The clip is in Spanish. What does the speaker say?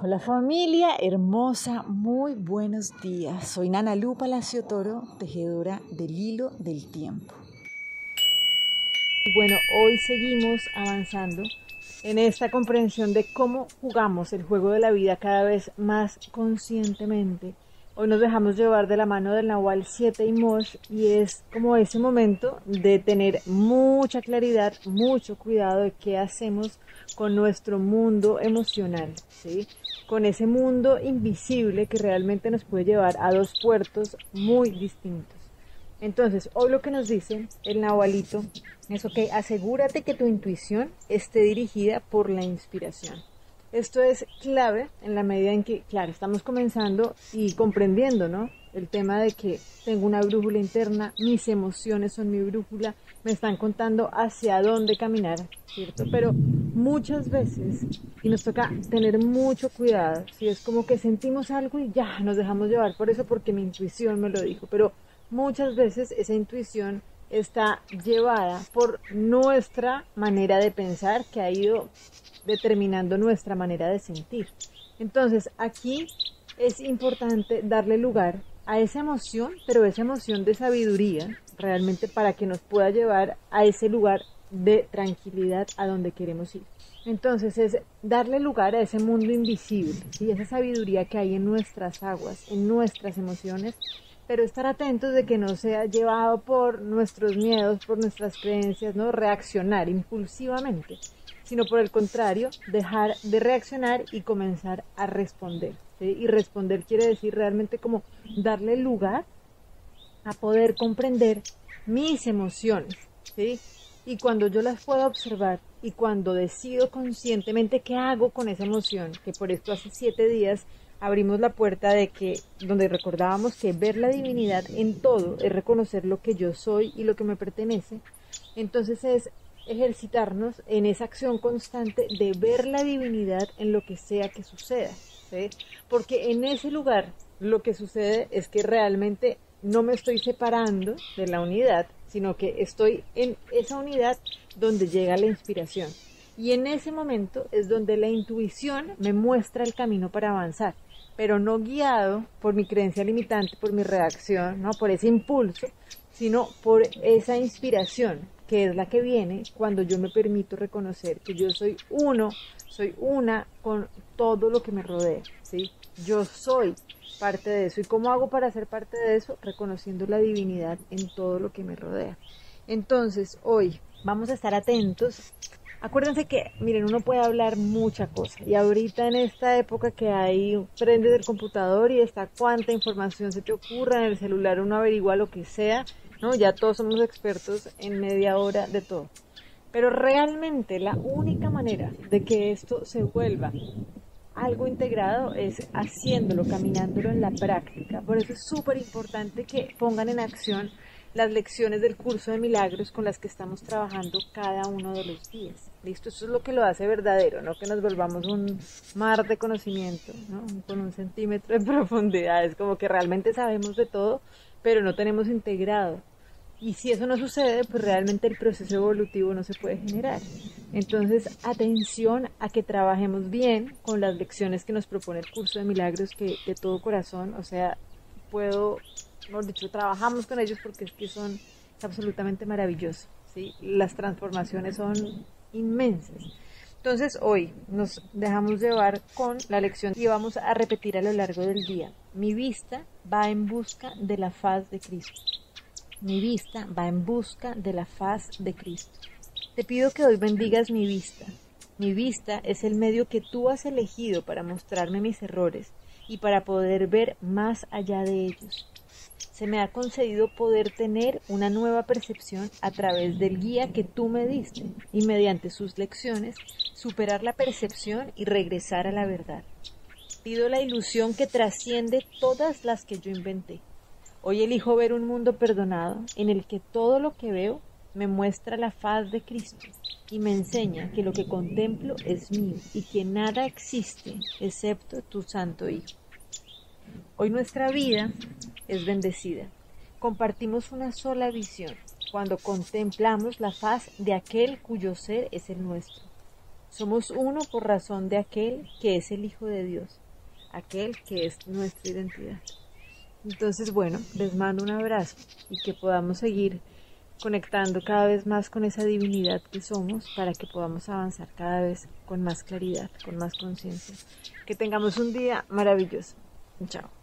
Hola familia hermosa, muy buenos días. Soy Nana Lu Palacio Toro, tejedora del hilo del tiempo. Bueno, hoy seguimos avanzando en esta comprensión de cómo jugamos el juego de la vida cada vez más conscientemente. Hoy nos dejamos llevar de la mano del Nahual 7 y Mosh y es como ese momento de tener mucha claridad, mucho cuidado de qué hacemos con nuestro mundo emocional, ¿sí? con ese mundo invisible que realmente nos puede llevar a dos puertos muy distintos. Entonces, hoy lo que nos dice el Nahualito es, ok, asegúrate que tu intuición esté dirigida por la inspiración. Esto es clave en la medida en que, claro, estamos comenzando y comprendiendo, ¿no? El tema de que tengo una brújula interna, mis emociones son mi brújula, me están contando hacia dónde caminar, ¿cierto? Pero muchas veces, y nos toca tener mucho cuidado, si es como que sentimos algo y ya nos dejamos llevar por eso porque mi intuición me lo dijo, pero muchas veces esa intuición está llevada por nuestra manera de pensar que ha ido determinando nuestra manera de sentir. Entonces aquí es importante darle lugar a esa emoción, pero esa emoción de sabiduría, realmente para que nos pueda llevar a ese lugar de tranquilidad a donde queremos ir. Entonces es darle lugar a ese mundo invisible, y esa sabiduría que hay en nuestras aguas, en nuestras emociones, pero estar atentos de que no sea llevado por nuestros miedos, por nuestras creencias, no reaccionar impulsivamente, sino por el contrario, dejar de reaccionar y comenzar a responder. Y responder quiere decir realmente como darle lugar a poder comprender mis emociones. ¿sí? Y cuando yo las puedo observar y cuando decido conscientemente qué hago con esa emoción, que por esto hace siete días abrimos la puerta de que, donde recordábamos que ver la divinidad en todo es reconocer lo que yo soy y lo que me pertenece, entonces es ejercitarnos en esa acción constante de ver la divinidad en lo que sea que suceda, porque en ese lugar lo que sucede es que realmente no me estoy separando de la unidad, sino que estoy en esa unidad donde llega la inspiración. Y en ese momento es donde la intuición me muestra el camino para avanzar pero no guiado por mi creencia limitante, por mi reacción, ¿no? por ese impulso, sino por esa inspiración, que es la que viene cuando yo me permito reconocer que yo soy uno, soy una con todo lo que me rodea, ¿sí? Yo soy parte de eso. ¿Y cómo hago para ser parte de eso? Reconociendo la divinidad en todo lo que me rodea. Entonces, hoy vamos a estar atentos Acuérdense que, miren, uno puede hablar mucha cosa y ahorita en esta época que hay prendes del computador y está cuánta información se te ocurra en el celular, uno averigua lo que sea, ¿no? Ya todos somos expertos en media hora de todo. Pero realmente la única manera de que esto se vuelva algo integrado es haciéndolo, caminándolo en la práctica. Por eso es súper importante que pongan en acción las lecciones del curso de milagros con las que estamos trabajando cada uno de los días. ¿Listo? Eso es lo que lo hace verdadero, no que nos volvamos un mar de conocimiento, ¿no? Con un centímetro de profundidad. Es como que realmente sabemos de todo, pero no tenemos integrado. Y si eso no sucede, pues realmente el proceso evolutivo no se puede generar. Entonces, atención a que trabajemos bien con las lecciones que nos propone el curso de milagros, que de todo corazón, o sea, puedo mejor dicho, trabajamos con ellos porque es que son absolutamente maravillosos, ¿sí? Las transformaciones son inmensas. Entonces hoy nos dejamos llevar con la lección y vamos a repetir a lo largo del día. Mi vista va en busca de la faz de Cristo. Mi vista va en busca de la faz de Cristo. Te pido que hoy bendigas mi vista. Mi vista es el medio que tú has elegido para mostrarme mis errores y para poder ver más allá de ellos se me ha concedido poder tener una nueva percepción a través del guía que tú me diste y mediante sus lecciones superar la percepción y regresar a la verdad. Pido la ilusión que trasciende todas las que yo inventé. Hoy elijo ver un mundo perdonado en el que todo lo que veo me muestra la faz de Cristo y me enseña que lo que contemplo es mío y que nada existe excepto tu Santo Hijo. Hoy nuestra vida es bendecida. Compartimos una sola visión cuando contemplamos la faz de aquel cuyo ser es el nuestro. Somos uno por razón de aquel que es el Hijo de Dios, aquel que es nuestra identidad. Entonces, bueno, les mando un abrazo y que podamos seguir conectando cada vez más con esa divinidad que somos para que podamos avanzar cada vez con más claridad, con más conciencia. Que tengamos un día maravilloso. Chao.